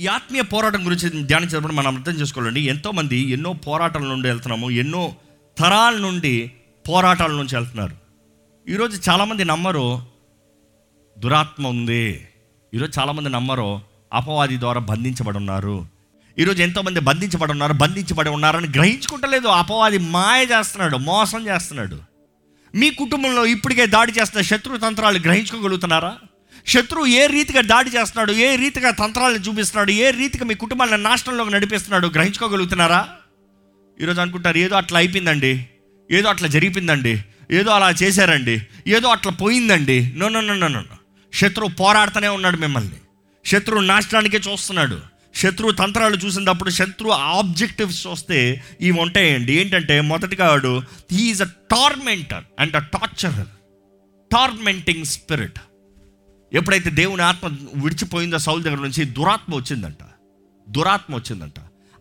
ఈ ఆత్మీయ పోరాటం గురించి ధ్యానించినప్పుడు మనం అర్థం చేసుకోవాలండి. ఎంతోమంది ఎన్నో పోరాటాల నుండి వెళ్తున్నాము ఎన్నో తరాల నుండి పోరాటాల నుంచి వెళ్తున్నారు. ఈరోజు చాలామంది నమ్మరు దురాత్మ ఉంది. ఈరోజు చాలామంది నమ్మరు అపవాది ద్వారా బంధించబడి ఉన్నారు. ఈరోజు ఎంతోమంది బంధించబడి ఉన్నారు బంధించబడి ఉన్నారని గ్రహించుకుంటలేదు. అపవాది మాయ చేస్తున్నాడు మోసం చేస్తున్నాడు. మీ కుటుంబంలో ఇప్పటికే దాడి చేస్తున్న శత్రు తంత్రాలు గ్రహించుకోగలుగుతున్నారా? శత్రువు ఏ రీతిగా దాడి చేస్తున్నాడు ఏ రీతిగా తంత్రాలను చూపిస్తున్నాడు ఏ రీతిగా మీ కుటుంబాలను నాశనంలోకి నడిపిస్తున్నాడు గ్రహించుకోగలుగుతున్నారా? ఈరోజు అనుకుంటారు ఏదో అట్లా అయిపోయిందండి ఏదో అట్లా జరిగిపోయిందండి ఏదో అలా చేశారండి ఏదో అట్లా పోయిందండి. No no no no no శత్రువు పోరాడుతూనే ఉన్నాడు మిమ్మల్ని. శత్రువు నాశనానికే చూస్తున్నాడు. శత్రువు తంత్రాలు చూసినప్పుడు శత్రువు ఆబ్జెక్టివ్స్ చూస్తే ఇవి ఉంటాయండి. ఏంటంటే మొదటిగా వాడు he's a tormentor and a torturer tormenting spirit ఎప్పుడైతే దేవుని ఆత్మ విడిచిపోయిందో సౌల్ దగ్గర నుంచి దురాత్మ వచ్చిందంట. దురాత్మ వచ్చిందంట.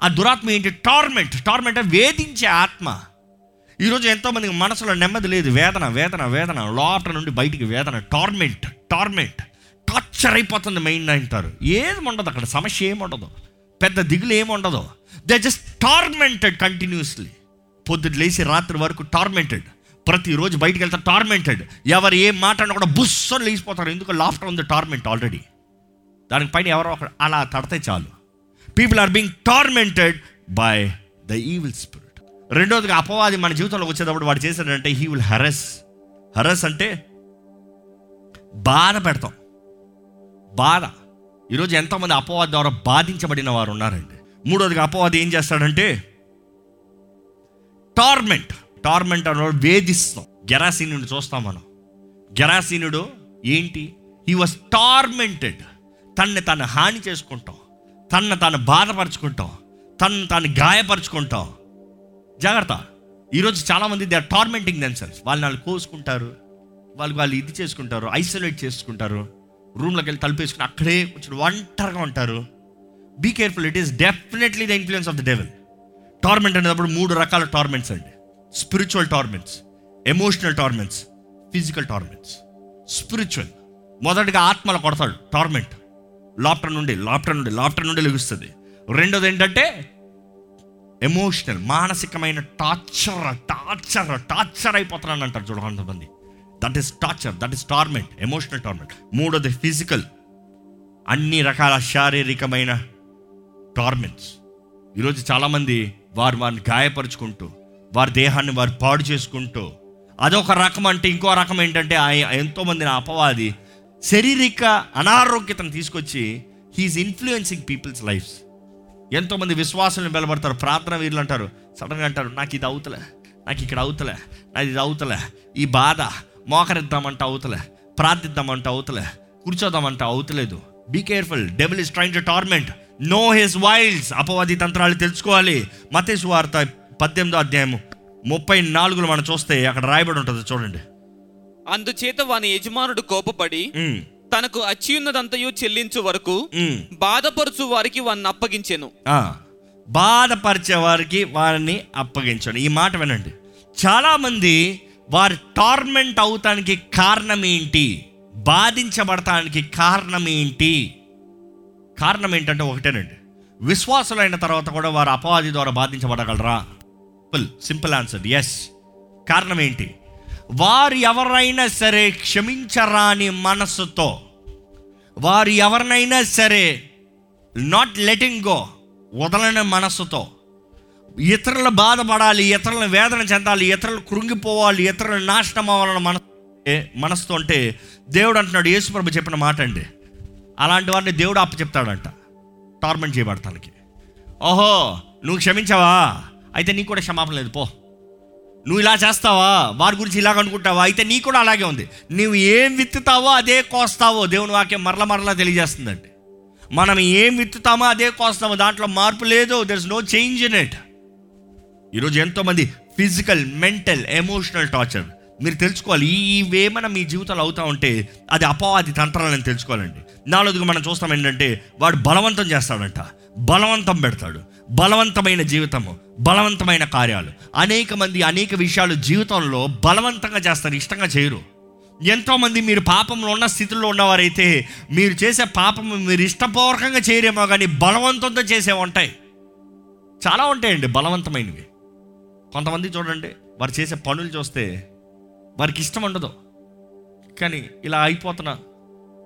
ఆ దురాత్మ ఏంటి? టార్మెంట్. టార్మెంట్ వేధించే ఆత్మ. ఈరోజు ఎంతోమందికి మనసులో నెమ్మది లేదు. వేదన వేదన వేదన. లోపల నుండి బయటికి వేదన. Torment torment. టార్చర్ అయిపోతుంది మెయిన్ అంటారు. ఏది ఉండదు అక్కడ. సమస్య ఏమి ఉండదు. పెద్ద దిగులు ఏముండదు దే జస్ట్ టార్మెంటెడ్ కంటిన్యూస్లీ పొద్దుట లేచి రాత్రి వరకు టార్మెంటెడ్ ప్రతిరోజు బయటికి వెళ్తారు టార్మెంటెడ్ ఎవరు ఏ మాట్లాడినా కూడా బుస్సని లేచిపోతారు. ఎందుకు లాఫ్టర్ ఉంది టార్మెంట్ ఆల్రెడీ దానికి పైన ఎవరో ఒకరు అలా తడితే చాలు. People are being tormented by the evil spirit రెండోదిగా అపవాది మన జీవితంలో వచ్చేటప్పుడు వాడు చేశాడంటే హీ విల్ హరస్ హరస్ అంటే బాధ పెడతాం. బాధ. ఈరోజు ఎంతోమంది అపవాది ద్వారా బాధించబడిన వారు ఉన్నారండి. మూడోదిగా అపవాది ఏం చేస్తాడంటే టార్మెంట్ టార్మెంట్ అన్న వేధిస్తాం. గెరాసీనుడు చూస్తాం మనం. గెరాసీనుడు ఏంటి? హీ వాజ్ టార్మెంటెడ్ తన్ని తను హాని చేసుకుంటాం. తన్ను తాను బాధపరచుకుంటాం. తను తాను గాయపరచుకుంటాం. జాగ్రత్త. ఈరోజు చాలామంది దే ఆర్ టార్మెంటింగ్ దెన్సెల్స్ వాళ్ళు వాళ్ళు కోసుకుంటారు. వాళ్ళు వాళ్ళు ఇది చేసుకుంటారు ఐసోలేట్ చేసుకుంటారు. రూమ్లోకి వెళ్ళి తలుపేసుకుని అక్కడే కొంచెం ఒంటరిగా ఉంటారు. Be careful it is definitely the influence of the devil torment అనేటప్పుడు మూడు రకాల టార్మెంట్స్ అండి. Spiritual torments emotional torments physical torments spiritual మొదటిగా ఆత్మల కొడతాడు టార్మెంట్ లాప్టర్ నుండి లాప్టర్ నుండి లాప్టర్ నుండి లెగుస్తుంది. రెండోది ఏంటంటే ఎమోషనల్ మానసికమైన టార్చర్ టార్చర్ టార్చర్ అయిపోతున్నాను అంటారు చూడ కొంతమంది. That is torture that is torment emotional torment మూడోది ఫిజికల్ అన్ని రకాల శారీరకమైన టార్మెంట్స్ ఈరోజు చాలామంది వారు వారిని గాయపరుచుకుంటూ వారి దేహాన్ని వారు పాడు చేసుకుంటూ అదొక రకం అంటే ఇంకో రకం ఏంటంటే ఆయ- ఎంతోమంది నా అపవాది శారీరక అనారోగ్యతను తీసుకొచ్చి హీఈస్ ఇన్ఫ్లుయెన్సింగ్ పీపుల్స్ లైఫ్స్ ఎంతోమంది విశ్వాసాలను వెలబడతారు ప్రార్థన వీరులు అంటారు సడన్గా అంటారు నాకు ఇది అవుతలే నాకు ఇక్కడ అవుతలే నాకు ఇది అవుతలే ఈ బాధ మోకరిద్దామంటే అవుతలే ప్రార్థిద్దామంటే అవుతలే కూర్చోదామంటే అవుతలేదు. Be careful devil is trying to torment know his wiles అపవాది తంత్రాలు తెలుసుకోవాలి. మతేశ్వార్త పద్దెనిమిదో అధ్యాయము ముప్పై నాలుగులో మనం చూస్తే అక్కడ రాయబడి ఉంటుంది చూడండి. అందుచేత వాని యజమానుడు కోపపడి తనకు అచ్చియున్నదంతయు చెల్లించు వరకు. బాధపరుచు వారికి వాన్ని అప్పగించెను. బాధపరిచే వారికి వారిని అప్పగించండి ఈ మాట వినండి. చాలామంది వారి టార్మెంట్ అవుతానికి కారణం ఏంటి? బాధించబడటానికి కారణం ఏంటి? కారణం ఏంటంటే ఒకటేనండి. విశ్వాసులైన తర్వాత కూడా వారు అపవాది ద్వారా బాధించబడగలరా? సింపుల్ సింపుల్ ఆన్సర్ ఎస్ కారణం ఏంటి? వారు ఎవరైనా సరే క్షమించరాని మనస్సుతో వారు ఎవరినైనా సరే నాట్ లెటింగ్ గో వదలని మనస్సుతో ఇతరులు బాధపడాలి ఇతరులను వేదన చెందాలి ఇతరులు కృంగిపోవాలి ఇతరులు నాశనం అవ్వాలని మనసు మనసుతో అంటే దేవుడు అంటున్నాడు యేసుప్రభు చెప్పిన మాట అండి అలాంటి వారిని దేవుడు అప్ప చెప్తాడంట టార్మెంట్ చేయబడతానికి ఓహో నువ్వు క్షమించావా? అయితే నీకు కూడా క్షమాపణ లేదు పో. నువ్వు ఇలా చేస్తావా? వారి గురించి ఇలాగ అనుకుంటావా? అయితే నీకు కూడా అలాగే ఉంది. నువ్వు ఏం విత్తుతావో అదే కోస్తావో దేవుని వాక్యం మరల మరలా తెలియజేస్తుందండి. మనం ఏం విత్తుతామో అదే కోస్తామో దాంట్లో మార్పు లేదు there is no change in it ఈరోజు ఎంతోమంది ఫిజికల్ మెంటల్ ఎమోషనల్ టార్చర్ మీరు తెలుసుకోవాలి. ఈ ఇవేమైనా మీ జీవితంలో అవుతా ఉంటే అది అపవాది తంత్రాలని తెలుసుకోవాలండి. నాలుగు మనం చూస్తాం ఏంటంటే వాడు బలవంతం చేస్తాడంట. బలవంతం పెడతాడు. బలవంతమైన జీవితము బలవంతమైన కార్యాలు. అనేక మంది అనేక విషయాలు జీవితంలో బలవంతంగా చేస్తారు ఇష్టంగా చేయరు. ఎంతోమంది మీరు పాపంలో ఉన్న స్థితిలో ఉన్నవారైతే మీరు చేసే పాపం మీరు ఇష్టపూర్వకంగా చేయరేమో కానీ బలవంతంతో చేసే ఉంటాయి. చాలా ఉంటాయండి బలవంతమైనవి. కొంతమంది చూడండి వారు చేసే పనులు చూస్తే వారికి ఇష్టం ఉండదు. కానీ ఇలా అయిపోతున్నా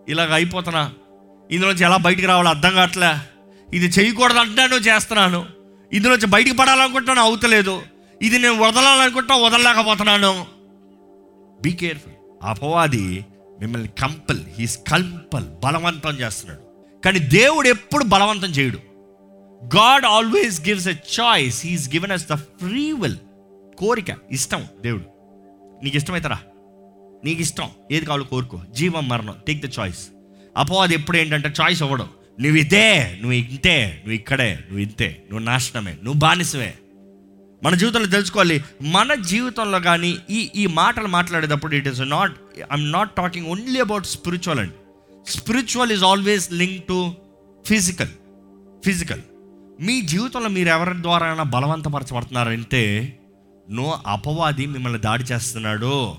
ఇలాగ అయిపోతున్నా ఇందులోంచి ఎలా బయటికి రావాలో అర్థం కావట్లే. ఇది చేయకూడదు అంటున్నాను చేస్తున్నాను. ఇందులోంచి బయటికి పడాలనుకుంటున్నాను అవుతలేదు. ఇది నేను వదలాలనుకుంటున్నా వదలలేకపోతున్నాను. బీ కేర్ఫుల్ అపవాది మిమ్మల్ని కంపల్ హీస్ కంపల్ బలవంతం చేస్తున్నాడు. కానీ దేవుడు ఎప్పుడు బలవంతం చేయడు. God always gives a choice he's given us the free will కోరిక ఇష్టం దేవుడు. నీకు ఇష్టమైతరా నీకు ఇష్టం ఏది కావాలో కోరుకో. జీవం మరణం. టేక్ ద చాయిస్ అపవాది ఎప్పుడు ఏంటంటే చాయిస్ అవ్వడం నువ్వు ఇదే నువ్వు ఇంతే నువ్వు ఇక్కడే నువ్వు ఇంతే నువ్వు నాశనమే నువ్వు బానిసమే మన జీవితంలో తెలుసుకోవాలి. మన జీవితంలో కానీ ఈ ఈ మాటలు మాట్లాడేటప్పుడు it is not I'm not talking only about spiritual అండి spiritual is always link to physical physical మీ జీవితంలో మీరు ఎవరి ద్వారా బలవంతపరచబడుతున్నారంటే నో అపవాది మిమ్మల్ని దాడి చేస్తున్నాడు.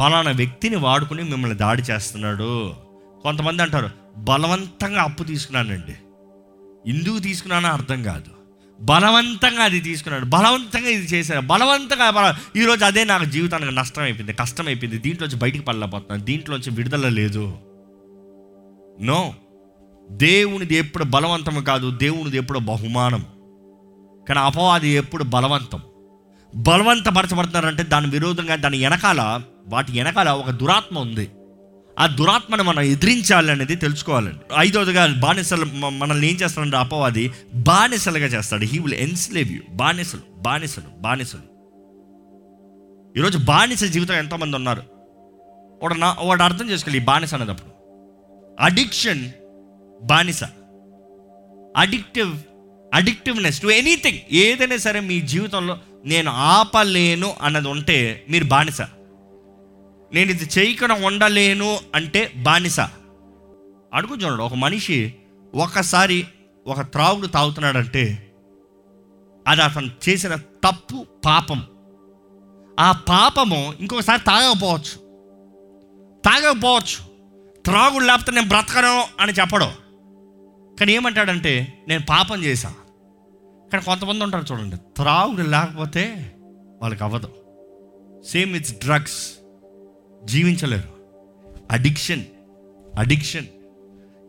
పలానా వ్యక్తిని వాడుకుని మిమ్మల్ని దాడి చేస్తున్నాడు. కొంతమంది అంటారు బలవంతంగా అప్పు తీసుకున్నానండి. ఎందుకు తీసుకున్నానో అర్థం కాదు. బలవంతంగా అది తీసుకున్నాడు. బలవంతంగా ఇది చేశాను బలవంతంగా బల- ఈరోజు అదే నాకు జీవితానికి నష్టం అయిపోయింది కష్టం అయిపోయింది దీంట్లోంచి బయటికి పడలేకపోతున్నాను. దీంట్లోంచి విడుదల లేదు. నో. దేవునిది ఎప్పుడు బలవంతం కాదు. దేవునిది ఎప్పుడు బహుమానం. కానీ అపవాది ఎప్పుడు బలవంతం. బలవంతపరచబడుతున్నారంటే దాని విరోధంగా దాని వెనకాల వాటి వెనకాల ఒక దురాత్మ ఉంది. ఆ దురాత్మను మనం ఎదిరించాలి అనేది తెలుసుకోవాలండి. ఐదవదిగా బానిసలు మనల్ని ఏం చేస్తాడంటే అపవాది బానిసలుగా చేస్తాడు. హీ విల్ ఎన్స్లేవ్ యూ బానిసలు బానిసలు బానిసలు. ఈరోజు బానిస జీవితం ఎంతోమంది ఉన్నారు. వాడు నా వాడు అర్థం చేసుకోవాలి ఈ బానిస అనేటప్పుడు. అడిక్షన్ బానిస. అడిక్టివ్ అడిక్టివ్నెస్ టు ఎనీథింగ్ ఏదైనా సరే మీ జీవితంలో నేను ఆపలేను అన్నది ఉంటే మీరు బానిస. నేను ఇది చేయకుండా ఉండలేను అంటే బానిస. అడుగు చూడండి ఒక మనిషి ఒకసారి ఒక త్రాగుడు తాగుతున్నాడంటే అది అతను చేసిన తప్పు పాపం. ఆ పాపము ఇంకొకసారి తాగకపోవచ్చు. తాగకపోవచ్చు. త్రాగుడు లేకపోతే నేను బ్రతకను అని చెప్పడం. కానీ ఏమంటాడంటే నేను పాపం చేశాను కానీ కొంతమంది ఉంటారు చూడండి. త్రాగుడు లేకపోతే వాళ్ళకి అవ్వదు. Same it's drugs. జీవించలేరు. Addiction addiction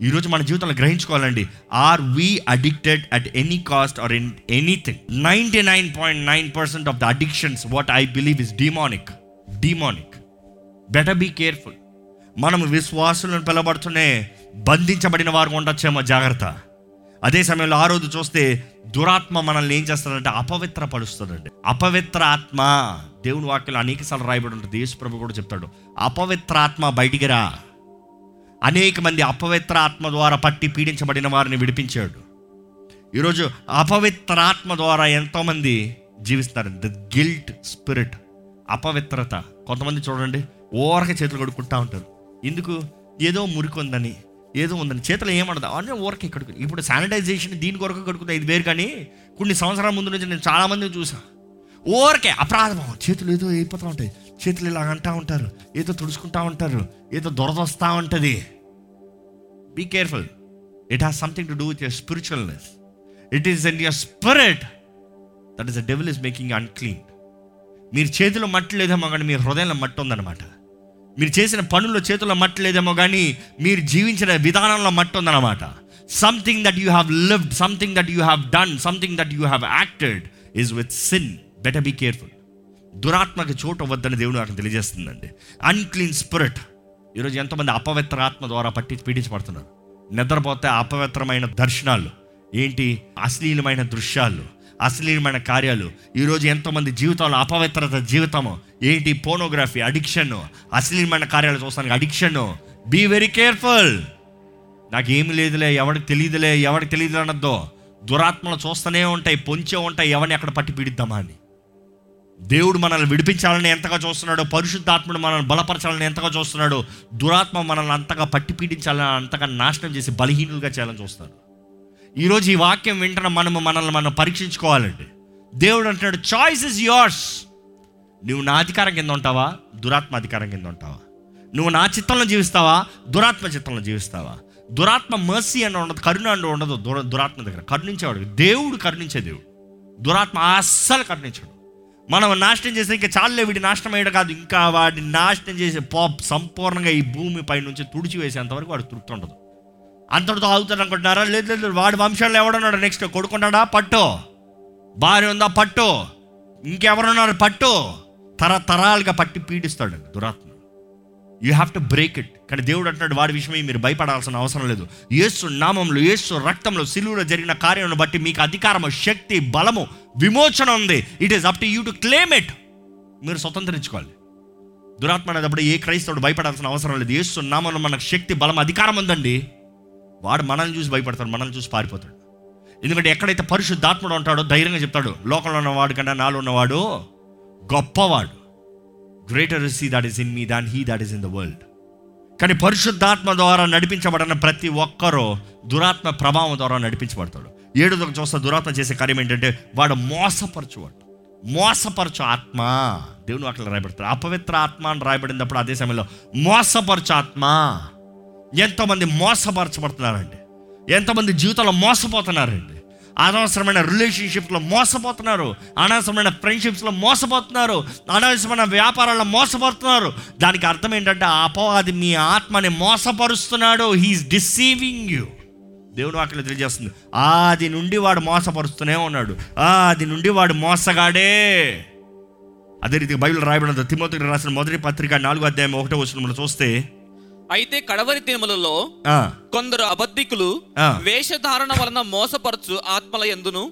ఈరోజు మన జీవితంలో గ్రహించుకోవాలండి. Are we addicted at any cost or in anything ninety nine point nine percent of the addictions what I believe is demonic demonic better be careful మనం విశ్వాసులను పిలబడుతూనే బంధించబడిన వారు ఉండొచ్చేమో జాగ్రత్త. అదే సమయంలో ఆ రోజు చూస్తే దురాత్మ మనల్ని ఏం చేస్తాడంటే అపవిత్ర అపవిత్ర ఆత్మ దేవుని వాక్యం అనేక సార్లు రాయబడి ఉంటుంది. యేసుప్రభు కూడా చెప్తాడు. అపవిత్ర ఆత్మ బయటికి రా. అనేక మంది అపవిత్ర ఆత్మ ద్వారా పట్టి పీడించబడిన వారిని విడిపించాడు. ఈరోజు అపవిత్ర ఆత్మ ద్వారా ఎంతోమంది జీవిస్తారు ద గిల్ట్ స్పిరిట్ అపవిత్రత. కొంతమంది చూడండి ఓరక చేతులు కొడుకుంటా ఉంటారు. ఎందుకు? ఏదో మురికి ఉందని. ఏదో ఉందని చేతిలో ఏమడదు అన్నీ ఊరకే కడుకు ఇప్పుడు శానిటైజేషన్ దీని కొరకు కడుకుతా ఇది వేరు కానీ కొన్ని సంవత్సరాల ముందు నుంచి నేను చాలామందిని చూసాను ఊరకే అపరాధం చేతులు ఏదో అయిపోతూ ఉంటాయి. చేతులు ఇలా అంటూ ఉంటారు. ఏదో తుడుచుకుంటా ఉంటారు. ఏదో దొరదొస్తా ఉంటుంది. Be careful it has something to do with your spiritualness it is in your spirit that is the devil is making unclean మీరు చేతిలో మట్టి లేదేమో కానీ మీ హృదయంలో మట్టి ఉందన్నమాట. మీరు చేసిన పనుల్లో చేతుల్లో మట్టి లేదేమో కానీ మీరు జీవించిన విధానంలో మట్టి ఉందన్నమాట something that you have lived something that you have done something that you have acted is with sin better be careful దురాత్మకి చోటు వద్దని దేవుడు నాకు తెలియజేస్తుందండి. అన్క్లీన్ స్పిరిట్ ఈరోజు ఎంతోమంది అపవిత్ర ఆత్మ ద్వారా పట్టి పీడించబడుతున్నారు. నిద్రపోతే అపవిత్రమైన దర్శనాలు. ఏంటి? అశ్లీలమైన దృశ్యాలు. అశ్లీలమైన కార్యాలు. ఈరోజు ఎంతోమంది జీవితంలో అపవిత్రత జీవితము. ఏంటి? Pornography addiction. అశ్లీలమైన కార్యాలు చూస్తానికి అడిక్షన్. బీ వెరీ కేర్ఫుల్ నాకేమి లేదులే ఎవరికి తెలియదులే ఎవరికి తెలియదు అనద్దో దురాత్మలు చూస్తూనే ఉంటాయి పొంచే ఉంటాయి ఎవరిని అక్కడ పట్టి పీడిద్దామా అని. దేవుడు మనల్ని విడిపించాలని ఎంతగా చూస్తున్నాడో పరిశుద్ధాత్ముడు మనల్ని బలపరచాలని ఎంతగా చూస్తున్నాడో దురాత్మ మనల్ని అంతగా పట్టి పీడించాలని అంతగా నాశనం చేసి బలహీనులుగా చేయాలని చూస్తాడు. ఈరోజు ఈ వాక్యం వింటున్న మనము మనల్ని మనం పరీక్షించుకోవాలండి. దేవుడు అంటున్నాడు చాయిస్ ఇస్ యోర్స్ నువ్వు నా అధికారం కింద ఉంటావా? దురాత్మ అధికారం కింద ఉంటావా? నువ్వు నా చిత్తంలో జీవిస్తావా? దురాత్మ చిత్తంలో జీవిస్తావా? దురాత్మ మర్సీ అని ఉండదు కరుణ అని ఉండదు దుర దురాత్మ దగ్గర. కరుణించేవాడు దేవుడు కరుణించే దేవుడు. దురాత్మ అస్సలు కరుణించాడు. మనం నాశనం చేస్తే ఇంకా చాలులే వీడి నాశనం అయ్యాడు కాదు. ఇంకా వాడిని నాశనం చేసే పాప్ సంపూర్ణంగా ఈ భూమి పై నుంచి తుడిచి వేసేంతవరకు వాడు తృప్తి ఉండదు. అంతటితో ఆగుతాడు అనుకుంటున్నారా? లేదు లేదు వాడి వంశాలు ఎవడున్నాడు? నెక్స్ట్ కొడుకున్నాడా? పట్టు. భార్య ఉందా? పట్టు. ఇంకెవరున్నారు? పట్టు. తరతరాలుగా పట్టి పీడిస్తాడు దురాత్మ. You have to break it కానీ దేవుడు అంటున్నాడు వాడి విషయమై మీరు భయపడాల్సిన అవసరం లేదు. యేసు నామంలో యేసు రక్తంలో సిలువులో జరిగిన కార్యం బట్టి మీకు అధికారము శక్తి బలము విమోచన ఉంది. It is up to you to claim it మీరు స్వతంత్రించుకోవాలి. దురాత్మ అనేటప్పుడు ఏ క్రైస్తవుడు భయపడాల్సిన అవసరం లేదు. యేసు నామంలో మనకు శక్తి బలం అధికారం ఉందండి. వాడు మనల్ని చూసి భయపడతాడు మనల్ని చూసి పారిపోతాడు. ఎందుకంటే ఎక్కడైతే పరిశుద్ధాత్ముడు ఉంటాడో ధైర్యంగా చెప్తాడు లోకంలో ఉన్నవాడు కన్నా నాలో ఉన్నవాడు గొప్పవాడు. Greater is he is in me than he that is in the world కానీ పరిశుద్ధాత్మ ద్వారా నడిపించబడిన ప్రతి ఒక్కరూ దురాత్మ ప్రభావం ద్వారా నడిపించబడతాడు. ఏడు చూస్తే దురాత్మ చేసే కార్యం ఏంటంటే వాడు మోసపరచువాడు. మోసపరచు ఆత్మ దేవుని అక్కడ రాయబడతాడు అపవిత్ర ఆత్మ అని రాయబడినప్పుడు అదే సమయంలో మోసపరచు ఆత్మ. ఎంతోమంది మోసపరచబడుతున్నారండి. ఎంతమంది జీవితంలో మోసపోతున్నారండి. అనవసరమైన రిలేషన్షిప్లో మోసపోతున్నారు. అనవసరమైన ఫ్రెండ్షిప్స్లో మోసపోతున్నారు. అనవసరమైన వ్యాపారాల్లో మోసపోతున్నారు. దానికి అర్థం ఏంటంటే అపవాది మీ ఆత్మని మోసపరుస్తున్నాడు. హీఈస్ డిసీవింగ్ యూ దేవుడు వాక్యం తెలియజేస్తుంది. ఆది నుండి వాడు మోసపరుస్తూనే ఉన్నాడు. ఆది నుండి వాడు మోసగాడే. అదే రీతిగా బైబిల్ రాయబడిన తిమ్మతికి రాసిన మొదటి పత్రిక నాలుగో అధ్యాయం ఒకటో వచ్చిన చూస్తే అయితే కడవరి దినములలో ఆ, కొందరు అబద్ధికులు. వేషధారణ వలన మోసపరచు ఆత్మల ఎందును.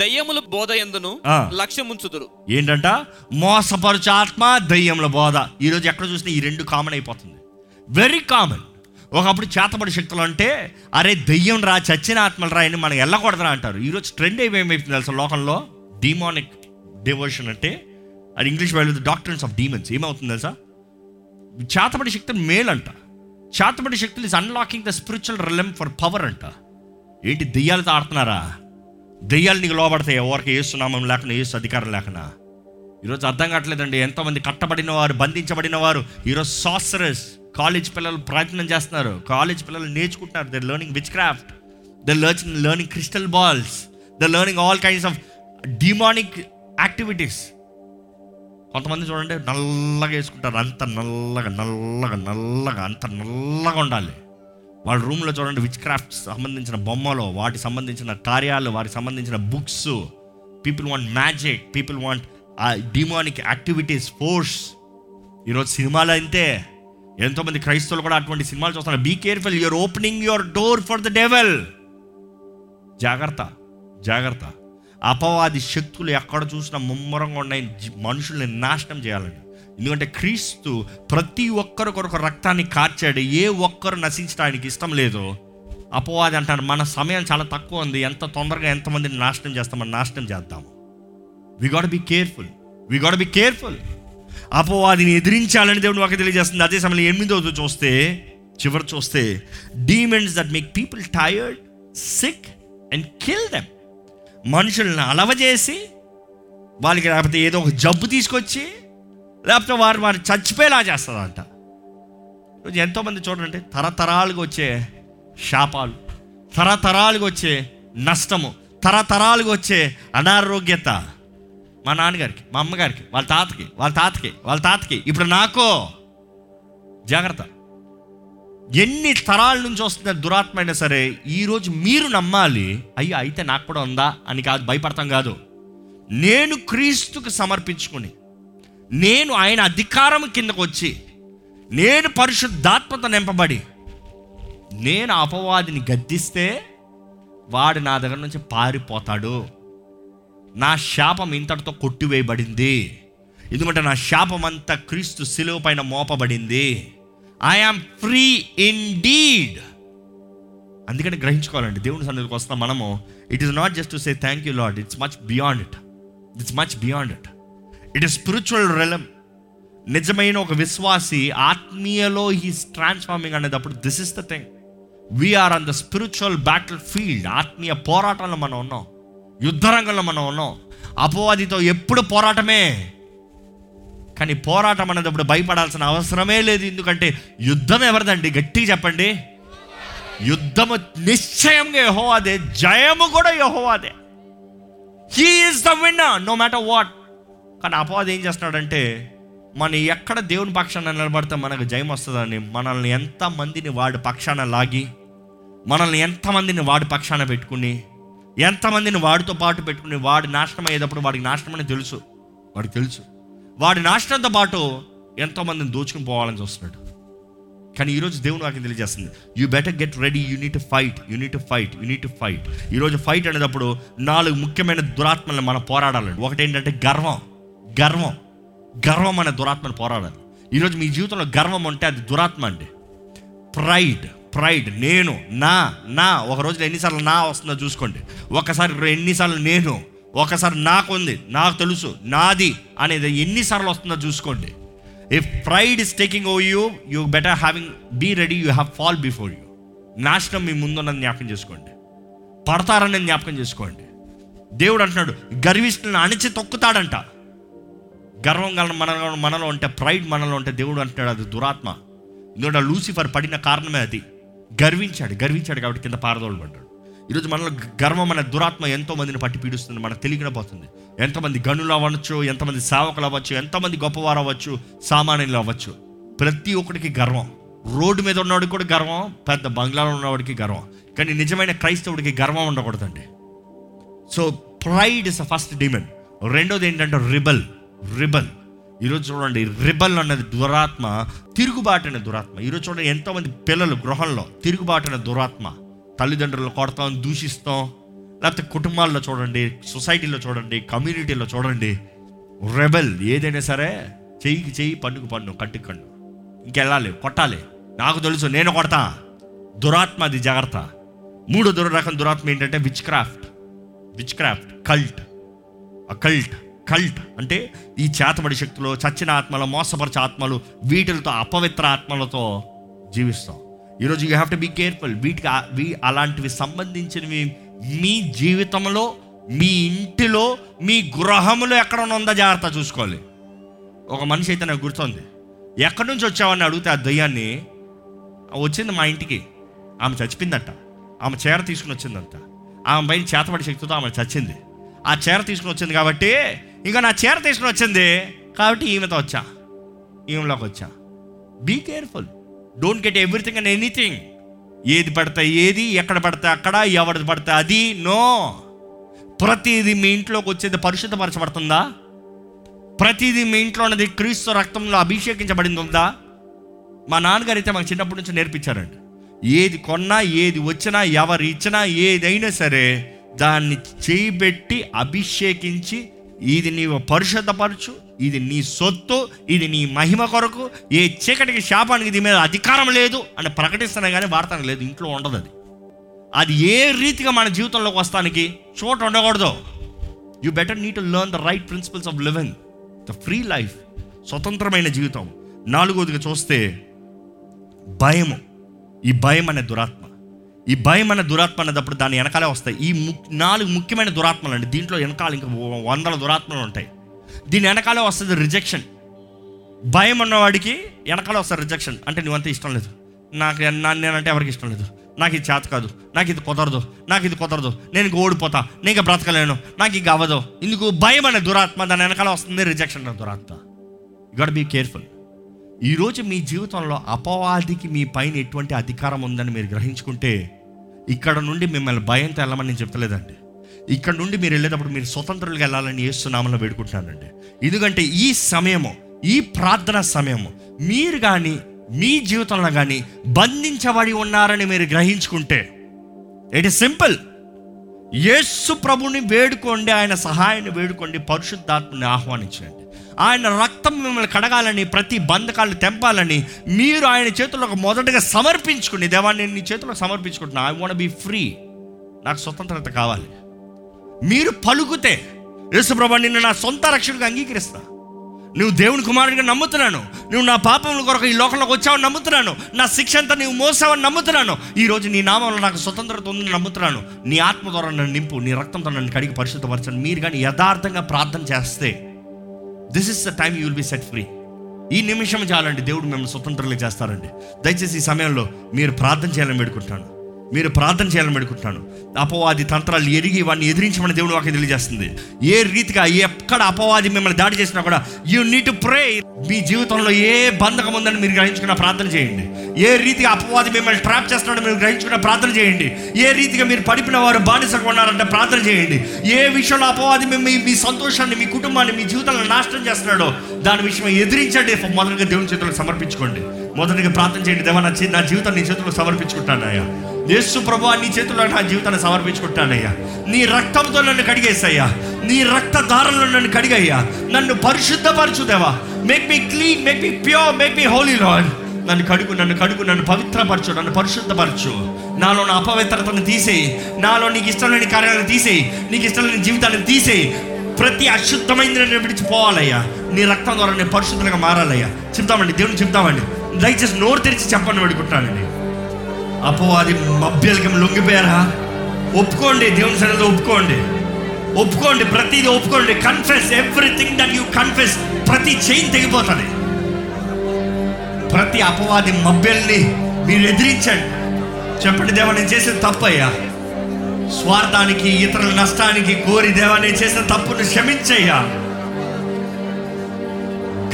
దయ్యములు బోధ ఎందును. లక్ష్యముంచుదురు. ఏంటంట? మోసపరచు ఆత్మ దయ్యంల బోధ. ఈరోజు ఎక్కడ చూసినా ఈ రెండు కామన్ అయిపోతుంది. వెరీ కామన్ ఒకప్పుడు చేతబడి శక్తులు అంటే అరే దయ్యం రా చచ్చిన ఆత్మలు రా అని మనం వెళ్ళకూడదురా అంటారు. ఈరోజు ట్రెండ్ ఏమేమైపోతుంది తెలుసా లోకంలో? డిమానిక్ డివోషన్ అంటే అది ఇంగ్లీష్ వాళ్ళు డాక్టర్స్ ఆఫ్ డీమన్స్ ఏమవుతుంది తెలుసా? చేతబడి శక్తులు మేలంట. చేతబడి శక్తులు is unlocking the spiritual realm for power అంట. ఏంటి దెయ్యాలతో ఆడుతున్నారా? దెయ్యాలు నీకు లోపడతాయి ఎవరికి ఏసునామం లేకుండా ఏసు అధికారం లేకుండా ఈరోజు అర్థం కావట్లేదండి. ఎంతోమంది కట్టబడిన వారు బంధించబడిన వారు ఈరోజు సాసరస్ కాలేజ్ పిల్లలు ప్రయత్నం చేస్తున్నారు. కాలేజ్ పిల్లలు నేర్చుకుంటున్నారు. They learning witchcraft the learning learning crystal balls the learning all kinds of demonic activities కొంతమంది చూడండి నల్లగా వేసుకుంటారు. అంత నల్లగా నల్లగా నల్లగా అంత నల్లగా ఉండాలి. వాళ్ళ రూమ్లో చూడండి విచ్ క్రాఫ్ట్ సంబంధించిన బొమ్మలు వాటికి సంబంధించిన కార్యాలు వాటికి సంబంధించిన books people want magic people want demonic activities force ఈరోజు సినిమాలు అయితే ఎంతోమంది క్రైస్తవులు కూడా అటువంటి సినిమాలు చూస్తున్నారు. Be careful your opening your door for the devil జాగ్రత్త జాగ్రత్త. అపవాది శక్తులు ఎక్కడ చూసినా ముమ్మరంగా ఉన్నాయి. మనుషుల్ని నాశనం చేయాలని ఎందుకంటే క్రీస్తు ప్రతి ఒక్కరు కొరకు రక్తాన్ని కార్చాడు. ఏ ఒక్కరు నశించడానికి ఇష్టం లేదు. అపవాది అంటారు మన సమయం చాలా తక్కువ ఉంది. ఎంత తొందరగా ఎంతమందిని నాశనం చేస్తామని నాశనం చేద్దాము we got be careful we got be careful అపవాదిని ఎదిరించాలని దేవుడు ఒక తెలియజేస్తుంది. అదే సమయంలో ఎనిమిదవది చూస్తే చివరి చూస్తే demons that make people tired sick and kill them మనుషుల్ని అలవజేసి వాళ్ళకి లేకపోతే ఏదో ఒక జబ్బు తీసుకొచ్చి లేకపోతే వారు వారు చచ్చిపోయేలా చేస్తుందంట ఈరోజు ఎంతోమంది చూడండి తరతరాలుగా వచ్చే శాపాలు తరతరాలుగా వచ్చే నష్టము తరతరాలుగా వచ్చే అనారోగ్యత మా నాన్నగారికి మా అమ్మగారికి వాళ్ళ తాతకి వాళ్ళ తాతకి వాళ్ళ తాతకి. ఇప్పుడు నాకో జాగ్రత్త. ఎన్ని తరాల నుంచి వస్తున్న దురాత్మ అయినా సరే ఈరోజు మీరు నమ్మాలి అయ్యో అయితే నాకు కూడా ఉందా అని కాదు భయపడతాం కాదు. నేను క్రీస్తుకు సమర్పించుకుని నేను ఆయన అధికారం కిందకు వచ్చి నేను పరిశుద్ధాత్మత నింపబడి నేను అపవాదిని గద్దిస్తే వాడు నా దగ్గర నుంచి పారిపోతాడు. నా శాపం ఇంతటితో కొట్టివేయబడింది. ఎందుకంటే నా శాపం అంతా క్రీస్తు శిలువ పైన మోపబడింది. ఐఆమ్ ఫ్రీ ఇన్ డీడ్ అందుకని గ్రహించుకోవాలండి. దేవుని సన్నిధికి వస్తాం మనము it is not just to say thank you Lord it's much beyond it it's much beyond it it is spiritual realm నిజమైన ఒక విశ్వాసి ఆత్మీయలో హీస్ ట్రాన్స్ఫార్మింగ్ అనేటప్పుడు this is the thing we're on the spiritual battlefield ఆత్మీయ పోరాటంలో మనం ఉన్నాం. యుద్ధరంగంలో మనం ఉన్నాం. అపవాదితో ఎప్పుడు పోరాటమే కానీ పోరాటం అనేటప్పుడు భయపడాల్సిన అవసరమే లేదు. ఎందుకంటే యుద్ధం ఎవరిదండి? గట్టిగా చెప్పండి. యుద్ధము నిశ్చయంగా యహోవాదే. జయము కూడా యహోవాదే. He's the winner no matter what కానీ అపవాది ఏం చేస్తున్నాడంటే మనం ఎక్కడ దేవుని పక్షాన నిలబడితే మనకు జయం వస్తుందని మనల్ని ఎంతమందిని వాడి పక్షాన లాగి మనల్ని ఎంతమందిని వాడి పక్షాన పెట్టుకుని ఎంతమందిని వాడితో పాటు పెట్టుకుని వాడి నాశనం అయ్యేటప్పుడు వాడికి నాశనం అని తెలుసు. వాడికి తెలుసు. వాడి నాశనంతో పాటు ఎంతోమందిని దోచుకుని పోవాలని చూస్తున్నాడు. కానీ ఈరోజు దేవుని నాకు తెలియజేస్తుంది you better get ready you need fight you need fight you need fight ఈరోజు ఫైట్ అనేటప్పుడు నాలుగు ముఖ్యమైన దురాత్మలను మనం పోరాడాలండి. ఒకటి ఏంటంటే గర్వం గర్వం గర్వం అనే దురాత్మను పోరాడాలి. ఈరోజు మీ జీవితంలో గర్వం ఉంటే అది దురాత్మ అండి. ప్రైడ్ ప్రైడ్ నేను నా నా ఒక రోజులో ఎన్నిసార్లు నా వస్తుందో చూసుకోండి. ఒకసారి ఎన్నిసార్లు నేను ఒకసారి నాకు ఉంది నాకు తెలుసు నాది అనేది ఎన్నిసార్లు వస్తుందో చూసుకోండి. If pride is taking oh you you better having be ready you have fall before you నాశనం మీ ముందున్నది జ్ఞాపకం చేసుకోండి. పడతారని జ్ఞాపకం చేసుకోండి. దేవుడు అంటున్నాడు గర్విష్ఠులను అణిచి తొక్కుతాడంట. గర్వం గల మనలో మనలో ఉంటే ప్రైడ్ మనలో ఉంటే దేవుడు అంటున్నాడు అది దురాత్మ. ఎందుకంటే లూసిఫర్ పడిన కారణమే అది. గర్వించాడు గర్వించాడు కాబట్టి కింద పారదోలబడ్డాడు. ఈరోజు మనలో గర్వం అనే దురాత్మ ఎంతో మందిని పట్టి పీడిస్తుంది మనకు తెలియకుండా పోతుంది ఎంతమంది గనులు అవ్వచ్చు ఎంతమంది సేవకులు అవ్వచ్చు ఎంతమంది గొప్పవారు అవ్వచ్చు సామాన్యులు అవ్వచ్చు. ప్రతి ఒక్కడికి గర్వం. రోడ్డు మీద ఉన్నవాడికి కూడా గర్వం పెద్ద బంగ్లాలో ఉన్నవాడికి గర్వం. కానీ నిజమైన క్రైస్తవుడికి గర్వం ఉండకూడదండి. So pride is a first demon రెండోది ఏంటంటే రిబల్ రిబల్. ఈరోజు చూడండి రిబల్ అన్నది దురాత్మ తిరుగుబాటు అనే దురాత్మ. ఈరోజు చూడండి ఎంతోమంది పిల్లలు గృహంలో తిరుగుబాటు అనే దురాత్మ. తల్లిదండ్రులను కొడతాం దూషిస్తాం. లేకపోతే కుటుంబాల్లో చూడండి సొసైటీలో చూడండి కమ్యూనిటీలో చూడండి రెబెల్ ఏదైనా సరే చెయ్యికి చెయ్యి పన్నుకు పన్ను కట్టుకు కన్ను ఇంకెళ్ళాలి కొట్టాలి. నాకు తెలుసు నేను కొడతా. దురాత్మ అది జాగ్రత్త. మూడో దుర రకం దురాత్మ ఏంటంటే witchcraft witchcraft cult cult cult అంటే ఈ చేతబడి శక్తులు చచ్చిన ఆత్మలు మోసపరిచే ఆత్మలు వీటిలతో అపవిత్ర ఆత్మలతో జీవిస్తాం. ఈరోజు you have to be careful వీటికి వీ అలాంటివి సంబంధించినవి మీ జీవితంలో మీ ఇంటిలో మీ గృహంలో ఎక్కడ ఉందో జాగ్రత్త చూసుకోవాలి. ఒక మనిషి అయితే నాకు గుర్తుంది. ఎక్కడి నుంచి వచ్చావని అడిగితే ఆ దయ్యాన్ని వచ్చింది మా ఇంటికి. ఆమె చచ్చిపోయిందట. ఆమె చీర తీసుకుని వచ్చిందంట. ఆమె పైన చేతపడి శక్తితో ఆమె చచ్చింది. ఆ చీర తీసుకుని వచ్చింది కాబట్టి ఇంకా నా చీర తీసుకుని వచ్చింది కాబట్టి ఈమెతో వచ్చా. ఈమెలోకి వచ్చా. Be careful don't get everything and anything ఏది పడితే ఏది ఎక్కడ పడితే అక్కడ ఎవరిది పడితే అది నో ప్రతిదీ మీ ఇంట్లోకి వచ్చేది పరిశుద్ధపరచబడుతుందా? ప్రతిదీ మీ ఇంట్లో ఉన్నది క్రీస్తు రక్తంలో అభిషేకించబడింది ఉందా? మా నాన్నగారు అయితే మాకు చిన్నప్పటి నుంచి నేర్పించారండి. ఏది కొన్నా ఏది వచ్చినా ఎవరు ఇచ్చినా ఏదైనా సరే దాన్ని చేయిబెట్టి అభిషేకించి ఇది నీవు పరిశుద్ధపరచు ఇది నీ సొత్తు ఇది నీ మహిమ కొరకు. ఏ చీకటికి శాపానికి దీని మీద అధికారం లేదు అని ప్రకటిస్తున్నా కానీ వార్తన లేదు. ఇంట్లో ఉండదు అది. అది ఏ రీతిగా మన జీవితంలోకి వస్తానికి చోట ఉండకూడదు. You better need to learn the right principles of living the free life స్వతంత్రమైన జీవితం. నాలుగోదిగా చూస్తే భయము. ఈ భయం అనే దురాత్మ. ఈ భయం అనే దురాత్మ అనేటప్పుడు దాని వెనకాలే వస్తాయి. ఈ ము నాలుగు ముఖ్యమైన దురాత్మలు అండి. దీంట్లో వెనకాల ఇంకా వందల దురాత్మలు ఉంటాయి. దీని వెనకాలే వస్తుంది రిజెక్షన్ భయం ఉన్నవాడికి వెనకాల వస్తుంది రిజెక్షన్ అంటే నువ్వంత ఇష్టం లేదు. నాకు నేనంటే ఎవరికి ఇష్టం లేదు. నాకు ఇది చేత కాదు. నాకు ఇది కుదరదు. నాకు ఇది కుదరదు. నేను ఇంక ఓడిపోతా. నేను ఇంకా బ్రతకలేను. నాకు ఇంక అవ్వదు. ఇందుకు భయం అనే దురాత్మ దాని వెనకాల వస్తుంది రిజెక్షన్ అనే దురాత్మ. గడ్ బీ కేర్ఫుల్ ఈరోజు మీ జీవితంలో అపవాదికి మీ పైన ఎటువంటి అధికారం ఉందని మీరు గ్రహించుకుంటే ఇక్కడ నుండి మిమ్మల్ని భయంతో వెళ్ళమని నేను చెప్తలేదండి. ఇక్కడ నుండి మీరు వెళ్ళేటప్పుడు మీరు స్వతంత్రులుగా వెళ్ళాలని ఏస్తున్నామని వేడుకుంటున్నానండి. ఎందుకంటే ఈ సమయము ఈ ప్రార్థన సమయము మీరు కానీ మీ జీవితంలో కానీ బంధించబడి ఉన్నారని మీరు గ్రహించుకుంటే ఇట్ ఇస్ సింపుల్ యేసు ప్రభుని వేడుకోండి ఆయన సహాయాన్ని వేడుకోండి పరిశుద్ధాత్మని ఆహ్వానించండి. ఆయన రక్తం మిమ్మల్ని కడగాలని ప్రతి బంధకాలు తెంపాలని మీరు ఆయన చేతులకు మొదటగా సమర్పించుకుని దేవా నేను నీ చేతులకు సమర్పించుకుంటున్నా ఐ వాంట్ బీ ఫ్రీ నాకు స్వతంత్రత కావాలి. మీరు పలుకుతే యేసుప్రభు నిన్ను నా సొంత రక్షణకు అంగీకరిస్తా. నువ్వు దేవుని కుమారుడిగా నమ్ముతున్నాను. నువ్వు నా పాపముల కొరకు ఈ లోకంలోకి వచ్చావని నమ్ముతున్నాను. నా శిక్ష అంతా నువ్వు మోసావని నమ్ముతున్నాను. ఈ రోజు నీ నామంలో నాకు స్వతంత్రత ఉందని నమ్ముతున్నాను. నీ ఆత్మ ద్వారా నన్ను నింపు నీ రక్తంతో నన్ను కడిగి పరిశుద్ధపరచండి మీరు కానీ యథార్థంగా ప్రార్థన చేస్తే this is the time you will be set free ఈ నిమిషం చాలండి దేవుడు మిమ్మల్ని స్వతంత్రంగా చేస్తారండి. దయచేసి ఈ సమయంలో మీరు ప్రార్థన చేయాలని పెడుకుంటాను మీరు ప్రార్థన చేయాలని పెడుకుంటున్నాను అపవాది తంత్రాలు ఎరిగి వాడిని ఎదిరించమని దేవుడు వాకి తెలియజేస్తుంది. ఏ రీతిగా ఎక్కడ అపవాది మిమ్మల్ని దాడి చేసినా కూడా యూ నీడ్ టు ప్రే మీ జీవితంలో ఏ బంధకం ఉందని మీరు గ్రహించుకున్న ప్రార్థన చేయండి. ఏ రీతిగా అపవాది మిమ్మల్ని ట్రాప్ చేస్తున్నాడో మీరు గ్రహించుకున్న ప్రార్థన చేయండి. ఏ రీతిగా మీరు పడిపిన వారు బానిసగా ఉన్నారంటే ప్రార్థన చేయండి. ఏ విషయంలో అపవాది మీ మీ- సంతోషాన్ని మీ కుటుంబాన్ని మీ జీవితంలో నాశనం చేస్తున్నాడో దాని విషయం ఎదిరించండి. మొదటిగా దేవుని చేతులకు సమర్పించుకోండి. మొదటిగా ప్రార్థన చేయండి. దేవా నా జీవితం జీవితాన్ని నీ చేతులకు సమర్పించుకుంటానయ్యా యేసు ప్రభు నీ చేతుల్లో నా జీవితాన్ని సమర్పించుకుంటానయ్యా. నీ రక్తంతో నన్ను కడిగేసయ్యా. నీ రక్త దారంలో నన్ను కడిగయ్యా. నన్ను పరిశుద్ధపరచు దేవా make me clean make me pure make me holy lord నన్ను కడుగు నన్ను కడుగు నన్ను పవిత్రపరచు నన్ను పరిశుద్ధపరచు. నాలో నా అపవిత్రతను తీసేయి. నాలో నీకు ఇష్టం లేని కార్యాలను తీసేయి. నీకు ఇష్టం లేని జీవితాలను తీసేయి. ప్రతి అశుద్ధమైంది నేను విడిచిపోవాలయ్యా. నీ రక్తం ద్వారా నేను పరిశుద్ధంగా మారాలయ్యా. చెప్తామండి దేవుని చెప్తామండి దయచేసి నోరు తెరిచి చెప్పండి పెడుకుంటానండి అపవాది మభ్యలకి లొంగిపోయారా? ఒప్పుకోండి దేవుని సన్నిధిలో ఒప్పుకోండి. ఒప్పుకోండి ప్రతిదీ ఒప్పుకోండి. Confess everything that you confess ప్రతి చైన్ తెగిపోతుంది. ప్రతి అపవాది మభ్యల్ని మీరు ఎదిరించండి. చెప్పండి దేవా నేను చేసిన తప్పయ్యా. స్వార్థానికి ఇతరుల నష్టానికి కోరి దేవా నేను చేసిన తప్పును క్షమించయ్యా.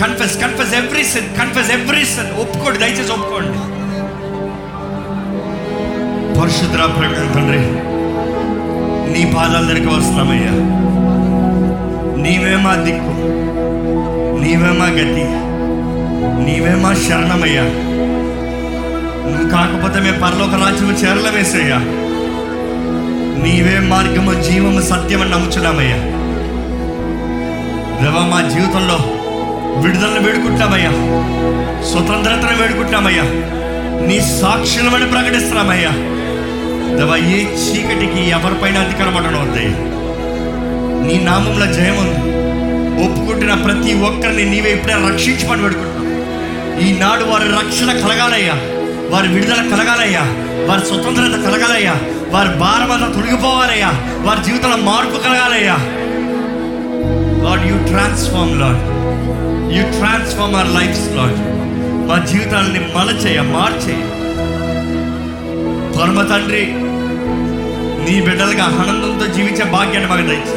Confess confess every sin confess every sin ఒప్పుకోండి దయచేసి ఒప్పుకోండి. పరిశుద్ధ ప్రకటన తండ్రి నీ పాదాల దగ్గరికి వస్తున్నామయ్యా నీవే మా దిక్కు నీవే మా గతి నీవే మా శరణమయ్యా. నువ్వు కాకపోతే మేము పరలోక రాజ్యము చేరలమేసయ్యా నీవే మార్గము జీవము సత్యమని నమ్ముచున్నామయ్యా. దేవా మా జీవితంలో విడుదలను వేడుకుంటామయ్యా స్వతంత్రతను వేడుకుంటామయ్యా నీ సాక్షులమని ప్రకటిస్తున్నామయ్యా. దేవా ఏ చీకటికి ఎవరిపైన అధికారం ఉండడం నీ నామంలో జయం ఉంది. ఒప్పుకుంటున్న ప్రతి ఒక్కరిని నీవే ఇప్పుడే రక్షించమని పెడుకుంటున్నావు ఈనాడు వారి రక్షణ కలగాలయ్యా. వారి విడుదల కలగాలయ్యా. వారి స్వతంత్రత కలగాలయ్యా. వారి భారం అంతా తొలగిపోవాలయ్యా. వారి జీవితంలో మార్పు కలగాలయ్యా. Lord you transform lord you transform our life lord మా జీవితాలని మలచేయ మార్చేయ. పరమ తండ్రి నీ బిడ్డలుగా ఆనందంతో జీవించే భాగ్యాన్ని మాకు దయచి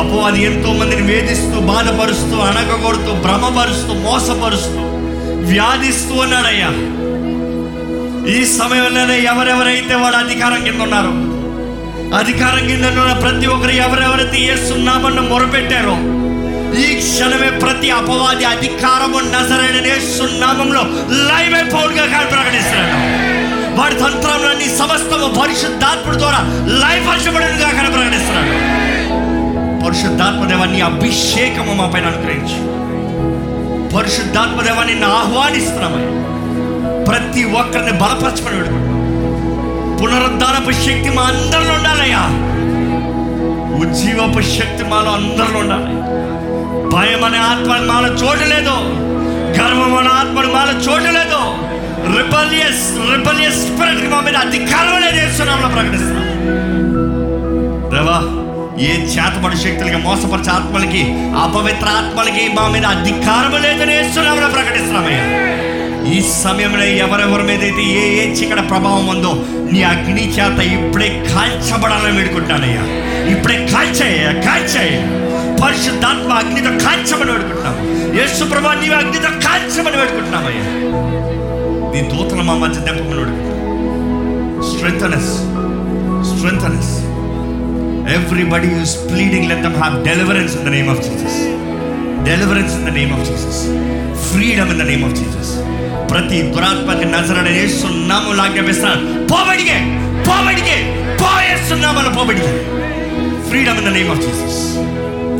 అపో అది ఎంతో మందిని వేధిస్తూ బాధపరుస్తూ అణగగొడుతూ భ్రమపరుస్తూ మోసపరుస్తూ వ్యాధిస్తూ అన్నాడయ్యా ఈ సమయంలోనే ఎవరెవరైతే వాడు అధికారం కింద ఉన్నారు అధికారం కింద ఉన్న ప్రతి ఒక్కరు ఎవరెవరైతే ఏస్తున్నామన్న మొరపెట్టారో ఈ క్షణమే ప్రతి అపవాది అధికారము నజరైన నేస్తున్నామంలో లైవ్ పౌరుగా ప్రకటిస్తున్నాను వాడి తంత్రంలోని సమస్తము పరిశుద్ధాత్ముడు ద్వారా లైఫ్ హర్షపడినగా ప్రకటిస్తున్నాను పరిశుద్ధాత్మదేవాన్ని అభిషేకము మా పైన అనుగ్రహించు. పరిశుద్ధాత్మదేవాన్ని నిన్ను ఆహ్వానిస్తున్నామని ప్రతి ఒక్కరిని బలపరచబడి వేడుకుంటున్నాం పునరుద్ధానపు శక్తి మా అందరిలో ఉండాలయ్యా. ఉజ్జీవపు శక్తి మాలో అందరిలో ఉండాలి. భయం అనే ఆత్మ మాలో చోటు లేదు. గర్వం అనే ఆత్మ మాలో చోటు లేదు. రిపలియస్ రిపలియస్ స్పిరిట్ మా మీద అధికారం అనేది చేస్తున్నాం ప్రకటిస్తున్నాం దేవా ఏ చేతపడి శక్తులకి మోసపరిచే ఆత్మలకి అపవిత్ర ఆత్మలకి మా మీద అధికారం లేదని వేస్తున్నామని ప్రకటిస్తున్నామయ్యా ఈ సమయంలో ఎవరెవరి మీద అయితే ఏ ఏ చీకటి ప్రభావం ఉందో నీ అగ్ని చేత ఇప్పుడే కాల్చబడాలని వేడుకుంటానయ్యా ఇప్పుడే కాల్చాయ్యా కాల్చేయ పరిశుద్ధాత్మ అగ్నితో కాల్చమని వేడుకుంటున్నాం యేసు ప్రభా నీవు అగ్నితో కాల్చమని వేడుకుంటున్నామయ్యా నీ దూతను మా మధ్య దెబ్బకున్నాడు స్ట్రెంగ్నెస్ స్ట్రెంగ్నెస్ everybody use pleading let them have deliverance in the name of Jesus deliverance in the name of Jesus freedom in the name of Jesus ప్రతి దురాత్మకి నజరడ వేస్తున్నాము లాజ్ఞాపిస్తాను. పోబడిగే పోబడిగే పోయేస్తున్నామని పోబడిగే freedom in the name of Jesus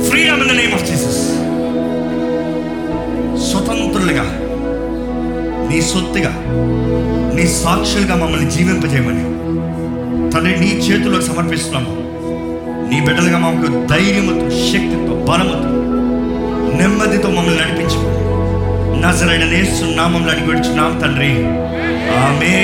freedom in the name of Jesus స్వతంత్రులుగా నీ సొత్తుగా నీ సాక్షులుగా మమ్మల్ని జీవింపజేయమని తండ్రి నీ చేతులకు సమర్పిస్తున్నాము. నీ బిడ్డలుగా మాకు ధైర్యముతో శక్తితో బలముతో నెమ్మదితో మమ్మల్ని నడిపించు నజరైన నేస్తున్నామంలో అడిగి వచ్చున్నాం తండ్రి. ఆమె